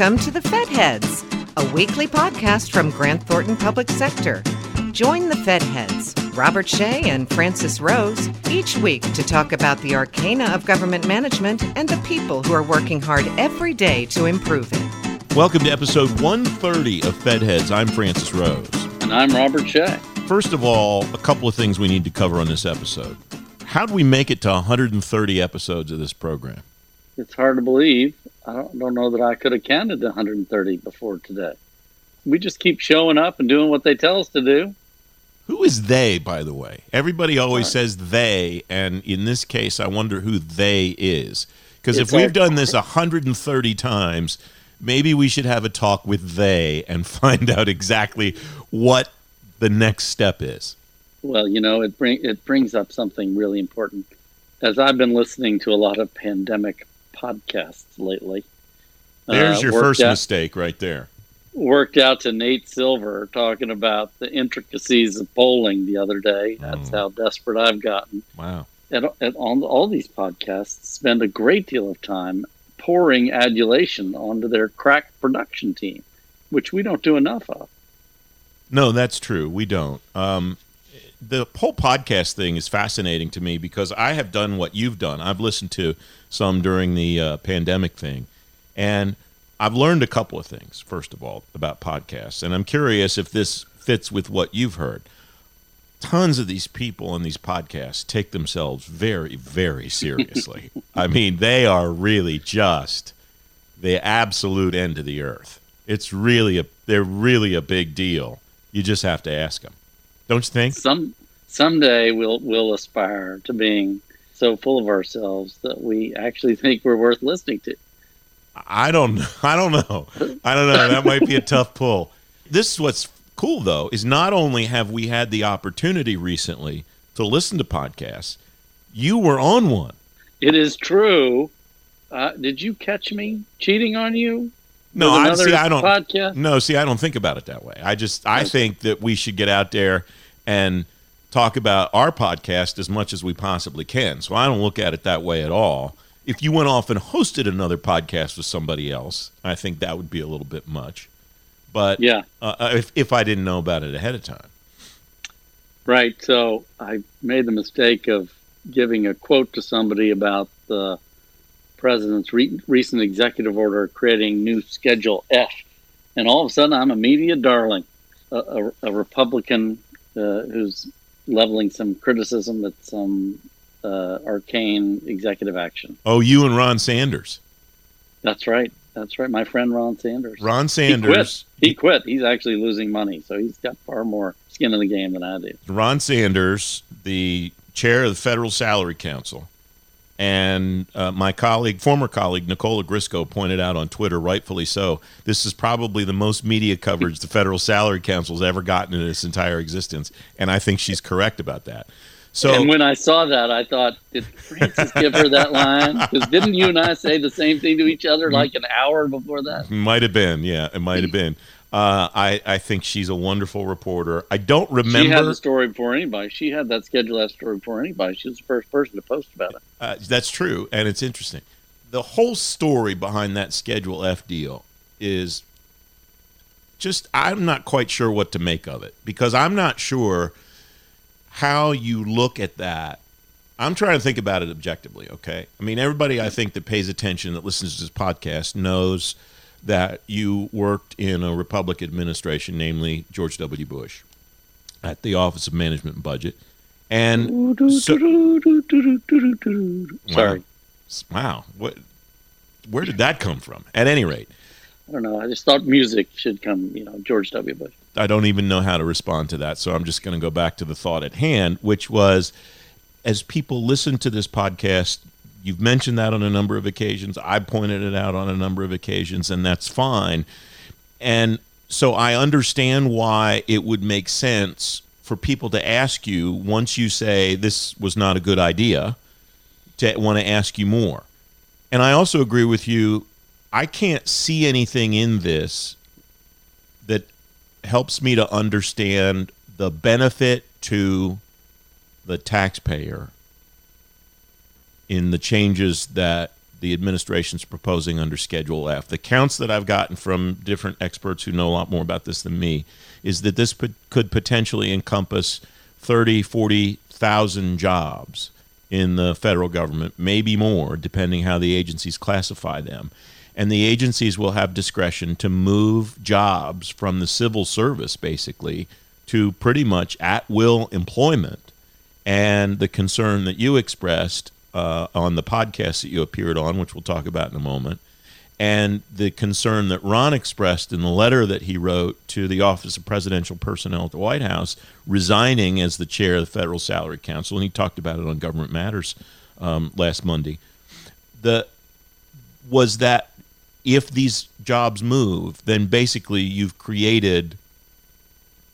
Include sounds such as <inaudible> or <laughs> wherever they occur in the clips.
Welcome to the Fed Heads, a weekly podcast from Grant Thornton Public Sector. Join the Fed Heads, Robert Shea and Francis Rose, each week to talk about the arcana of government management and the people who are working hard every day to improve it. Welcome to episode 130 of Fed Heads. I'm Francis Rose. And I'm Robert Shea. First of all, a couple of things we need to cover on this episode. How do we make it to 130 episodes of this program? It's hard to believe. I don't, don't know that I could have counted 130 before today. We just keep showing up and doing what they tell us to do. Who is they, by the way? Everybody always right. says they, and in this case, I wonder who they is. Because if we've done this 130 times, maybe we should have a talk with they and <laughs> find out exactly what the next step is. Well, you know, it bring it brings up something really important. As I've been listening to a lot of pandemic podcasts lately. There's uh, your first out, mistake right there. Worked out to Nate Silver talking about the intricacies of polling the other day. That's mm. how desperate I've gotten. Wow. And, and on all these podcasts, spend a great deal of time pouring adulation onto their crack production team, which we don't do enough of. No, that's true. We don't. Um, the whole podcast thing is fascinating to me because I have done what you've done. I've listened to some during the uh, pandemic thing, and I've learned a couple of things. First of all, about podcasts, and I'm curious if this fits with what you've heard. Tons of these people on these podcasts take themselves very, very seriously. <laughs> I mean, they are really just the absolute end of the earth. It's really a they're really a big deal. You just have to ask them. Don't you think? Some someday we'll we'll aspire to being so full of ourselves that we actually think we're worth listening to. I don't <laughs> I don't know. I don't know. That might be a tough pull. This is what's cool though is not only have we had the opportunity recently to listen to podcasts, you were on one. It is true. Uh, did you catch me cheating on you? No, I see. I don't. Podcast? No, see, I don't think about it that way. I just I think that we should get out there and talk about our podcast as much as we possibly can. So I don't look at it that way at all. If you went off and hosted another podcast with somebody else, I think that would be a little bit much. But yeah, uh, if if I didn't know about it ahead of time, right. So I made the mistake of giving a quote to somebody about the president's re- recent executive order creating new Schedule F, and all of a sudden I'm a media darling, a, a, a Republican uh, who's leveling some criticism at some uh, arcane executive action. Oh, you and Ron Sanders. That's right. That's right. My friend Ron Sanders. Ron Sanders. He quit. He quit. He's actually losing money, so he's got far more skin in the game than I do. Ron Sanders, the chair of the Federal Salary Council, and uh, my colleague, former colleague Nicole Ogrysko, pointed out on Twitter, rightfully so, this is probably the most media coverage the Federal Salary Council has ever gotten in its entire existence. And I think she's correct about that. So, and when I saw that, I thought, did Francis give her that line? Because didn't you and I say the same thing to each other like an hour before that? Might have been, yeah, it might have been. Uh, I, I think she's a wonderful reporter. I don't remember. She had the story before anybody. She had that Schedule F story before anybody. She was the first person to post about it. Uh, that's true, and it's interesting. The whole story behind that Schedule F deal is just, I'm not quite sure what to make of it because I'm not sure how you look at that. I'm trying to think about it objectively, okay? I mean, everybody I think that pays attention, that listens to this podcast, knows – that you worked in a Republican administration, namely George W. Bush, at the Office of Management and Budget. And so, sorry, wow, what? Where did that come from? At any rate, I don't know. I just thought music should come, you know, George W. Bush. I don't even know how to respond to that, so I'm just going to go back to the thought at hand, which was, as people listen to this podcast, You've mentioned that on a number of occasions. I pointed it out on a number of occasions, and that's fine. And so I understand why it would make sense for people to ask you once you say this was not a good idea to want to ask you more. And I also agree with you. I can't see anything in this that helps me to understand the benefit to the taxpayer in the changes that the administration's proposing under Schedule F. The counts that I've gotten from different experts who know a lot more about this than me is that this could potentially encompass 30, 40,000 jobs in the federal government, maybe more, depending how the agencies classify them. And the agencies will have discretion to move jobs from the civil service, basically, to pretty much at will employment. And the concern that you expressed uh, on the podcast that you appeared on, which we'll talk about in a moment, and the concern that Ron expressed in the letter that he wrote to the Office of Presidential Personnel at the White House, resigning as the chair of the Federal Salary Council, and he talked about it on Government Matters um, last Monday. The was that if these jobs move, then basically you've created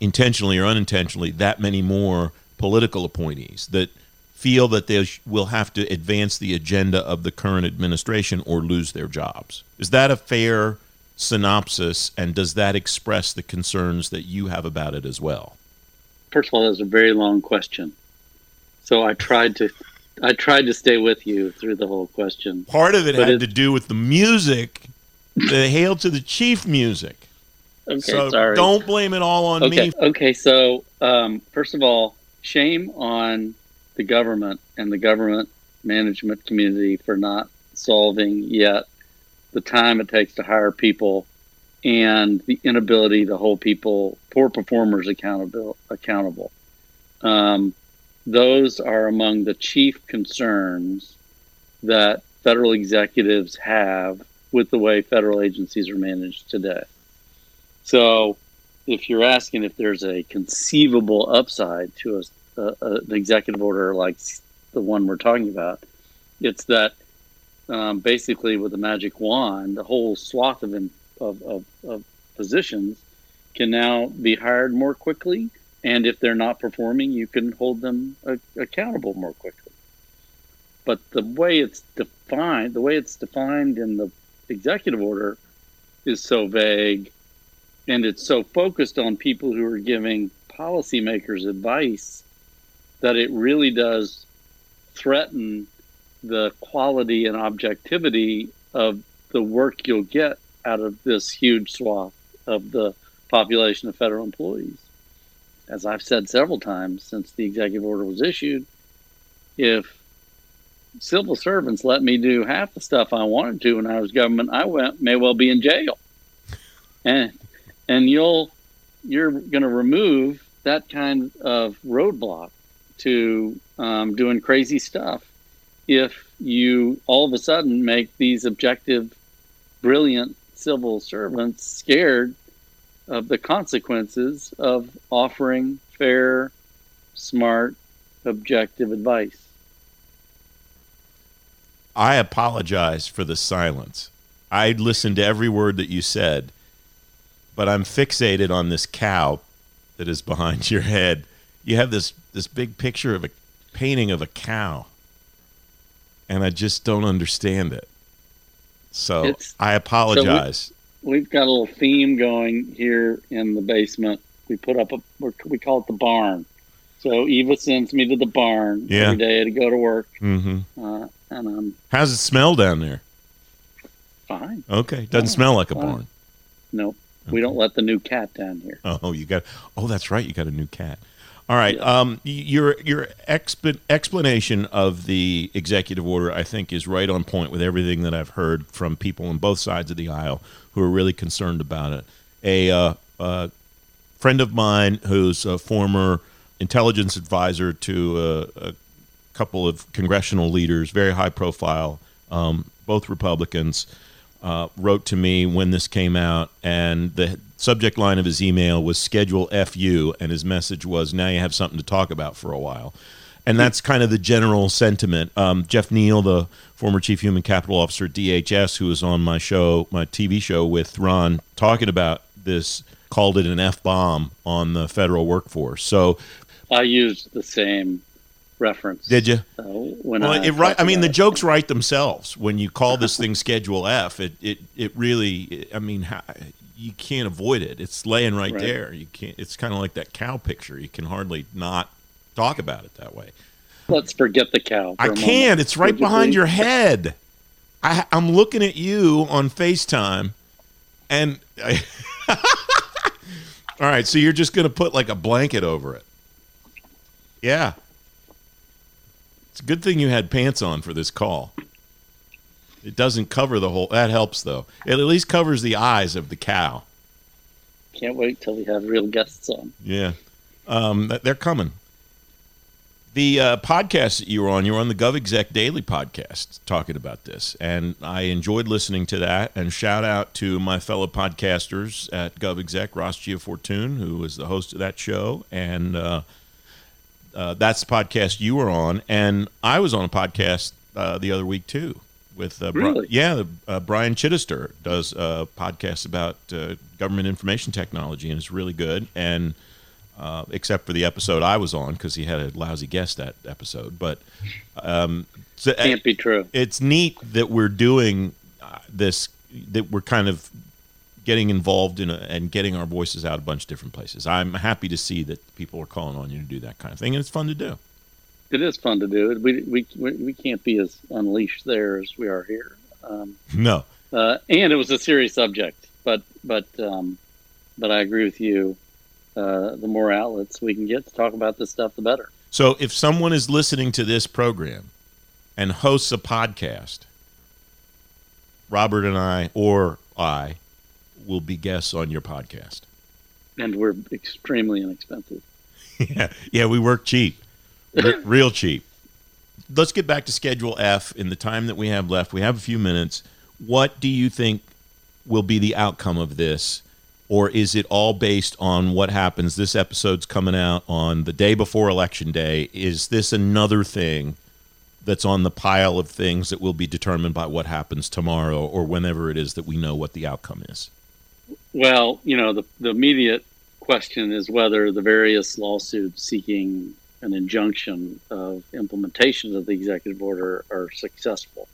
intentionally or unintentionally that many more political appointees that feel that they will have to advance the agenda of the current administration or lose their jobs. Is that a fair synopsis, and does that express the concerns that you have about it as well? First of all, that's a very long question. So I tried to I tried to stay with you through the whole question. Part of it had to do with the music, the Hail to the Chief music. Okay, so sorry. don't blame it all on okay, me. Okay, so um, first of all, shame on the government and the government management community for not solving yet the time it takes to hire people and the inability to hold people, poor performers, accountable. accountable. Um, those are among the chief concerns that federal executives have with the way federal agencies are managed today. So, if you're asking if there's a conceivable upside to a uh, an executive order like the one we're talking about. It's that um, basically with a magic wand, a whole swath of, of, of, of positions can now be hired more quickly. And if they're not performing, you can hold them a- accountable more quickly. But the way it's defined, the way it's defined in the executive order is so vague and it's so focused on people who are giving policymakers advice that it really does threaten the quality and objectivity of the work you'll get out of this huge swath of the population of federal employees. As I've said several times since the executive order was issued, if civil servants let me do half the stuff I wanted to when I was government, I went, may well be in jail. And and you'll you're going to remove that kind of roadblock to um, doing crazy stuff if you all of a sudden make these objective, brilliant civil servants scared of the consequences of offering fair, smart, objective advice. I apologize for the silence. I listened to every word that you said, but I'm fixated on this cow that is behind your head. You have this this big picture of a painting of a cow, and I just don't understand it. So it's, I apologize. So we, have got a little theme going here in the basement. We put up a we call it the barn. So Eva sends me to the barn yeah. every day to go to work. Mm-hmm. Uh, and um, how's it smell down there? Fine. Okay, doesn't smell like a fine. barn. Nope. Okay. We don't let the new cat down here. Oh, you got. Oh, that's right. You got a new cat. All right. Um, your your exp- explanation of the executive order, I think, is right on point with everything that I've heard from people on both sides of the aisle who are really concerned about it. A uh, uh, friend of mine who's a former intelligence advisor to a, a couple of congressional leaders, very high profile, um, both Republicans uh, wrote to me when this came out, and the subject line of his email was "Schedule FU," and his message was, "Now you have something to talk about for a while." And that's kind of the general sentiment. Um, Jeff Neal, the former chief human capital officer at DHS, who was on my show, my TV show with Ron, talking about this, called it an F bomb on the federal workforce. So I used the same reference. Did you? Uh, when well, I, it right. I mean, the jokes write themselves when you call this <laughs> thing Schedule F. It it it really. I mean, how, you can't avoid it. It's laying right, right. there. You can't. It's kind of like that cow picture. You can hardly not talk about it that way. Let's forget the cow. I can't. It's right behind your head. I, I'm looking at you on FaceTime, and I, <laughs> all right, so you're just gonna put like a blanket over it. Yeah, it's a good thing you had pants on for this call. It doesn't cover the whole. That helps though. It at least covers the eyes of the cow. Can't wait till we have real guests on. Yeah, um, they're coming. The uh, podcast that you were on, you were on the GovExec Daily podcast talking about this, and I enjoyed listening to that. And shout out to my fellow podcasters at GovExec, Ross Gianfortune, who was the host of that show, and uh, uh, that's the podcast you were on. And I was on a podcast uh, the other week too with uh, Bri- Really? yeah, uh, Brian Chittister does a podcast about uh, government information technology, and it's really good. And uh, except for the episode I was on because he had a lousy guest that episode, but um, so, Can't be true. it's neat that we're doing uh, this that we're kind of getting involved in a, and getting our voices out a bunch of different places i'm happy to see that people are calling on you to do that kind of thing and it's fun to do It is fun to do. We we we, we can't be as unleashed there as we are here. Um, no uh, and it was a serious subject, but but um, but I agree with you. Uh, the more outlets we can get to talk about this stuff, the better. so if someone is listening to this program and hosts a podcast robert and i or i will be guests on your podcast And we're extremely inexpensive. <laughs> yeah, yeah, we work cheap, Re- real cheap. Let's get back to Schedule F in the time that we have left. We have a few minutes. What do you think will be the outcome of this, or is it all based on what happens? This episode's coming out on the day before Election Day. Is this another thing that's on the pile of things that will be determined by what happens tomorrow, or whenever it is that we know what the outcome is? Well, you know, the, the immediate question is whether the various lawsuits seeking an injunction of implementation of the executive order are successful.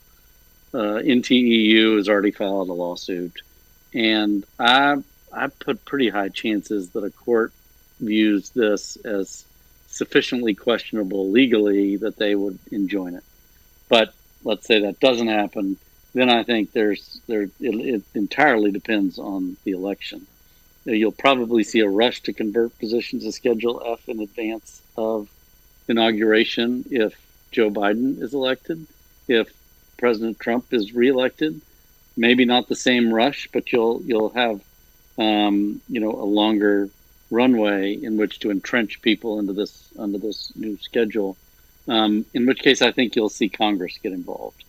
Uh, NTEU has already filed a lawsuit, and I I put pretty high chances that a court views this as sufficiently questionable legally that they would enjoin it. But let's say that doesn't happen, then I think there's there it, it entirely depends on the election. You'll probably see a rush to convert positions to Schedule F in advance of inauguration if Joe Biden is elected. If President Trump is reelected, maybe not the same rush, but you'll you'll have um, you know a longer runway in which to entrench people into this under this new schedule. Um, in which case, I think you'll see Congress get involved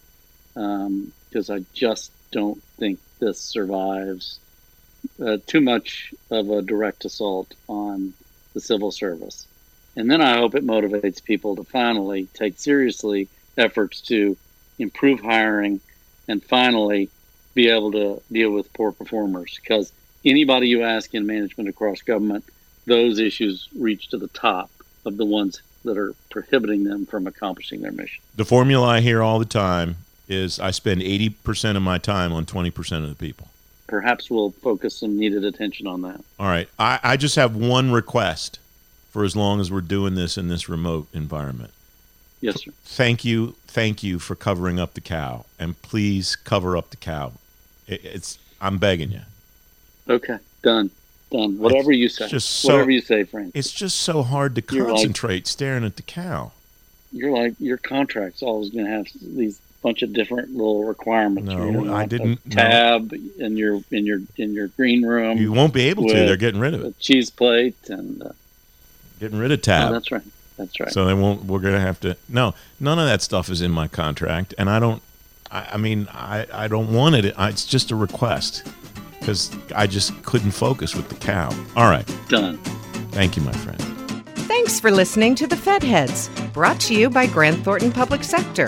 because I just don't think this survives uh, too much of a direct assault on the civil service. And then I hope it motivates people to finally take seriously efforts to improve hiring and finally be able to deal with poor performers. Because anybody you ask in management across government, those issues reach to the top of the ones that are prohibiting them from accomplishing their mission. The formula I hear all the time is I spend 80% of my time on 20% of the people. Perhaps we'll focus some needed attention on that. All right. I, I just have one request for as long as we're doing this in this remote environment. Yes, sir. Thank you. Thank you for covering up the cow. And please cover up the cow. It, it's I'm begging you. Okay, done, done. Whatever you say. just so- Whatever you say, Frank. It's just so hard to You're like- concentrate staring at the cow. You're like your contract's always going to have these bunch of different little requirements. No, You're I didn't- no. Tab in your in your in your green room. You won't be able to. They're getting rid of a it. cheese plate and uh, Getting rid of oh, tab. that's right. That's right. So they won't. We're gonna have to. No, none of that stuff is in my contract, and I don't. I, I mean, I, I don't want it. I, it's just a request because I just couldn't focus with the cow. All right. done. Thank you, my friend. Thanks for listening to the Fed Heads, brought to you by Grant Thornton Public Sector.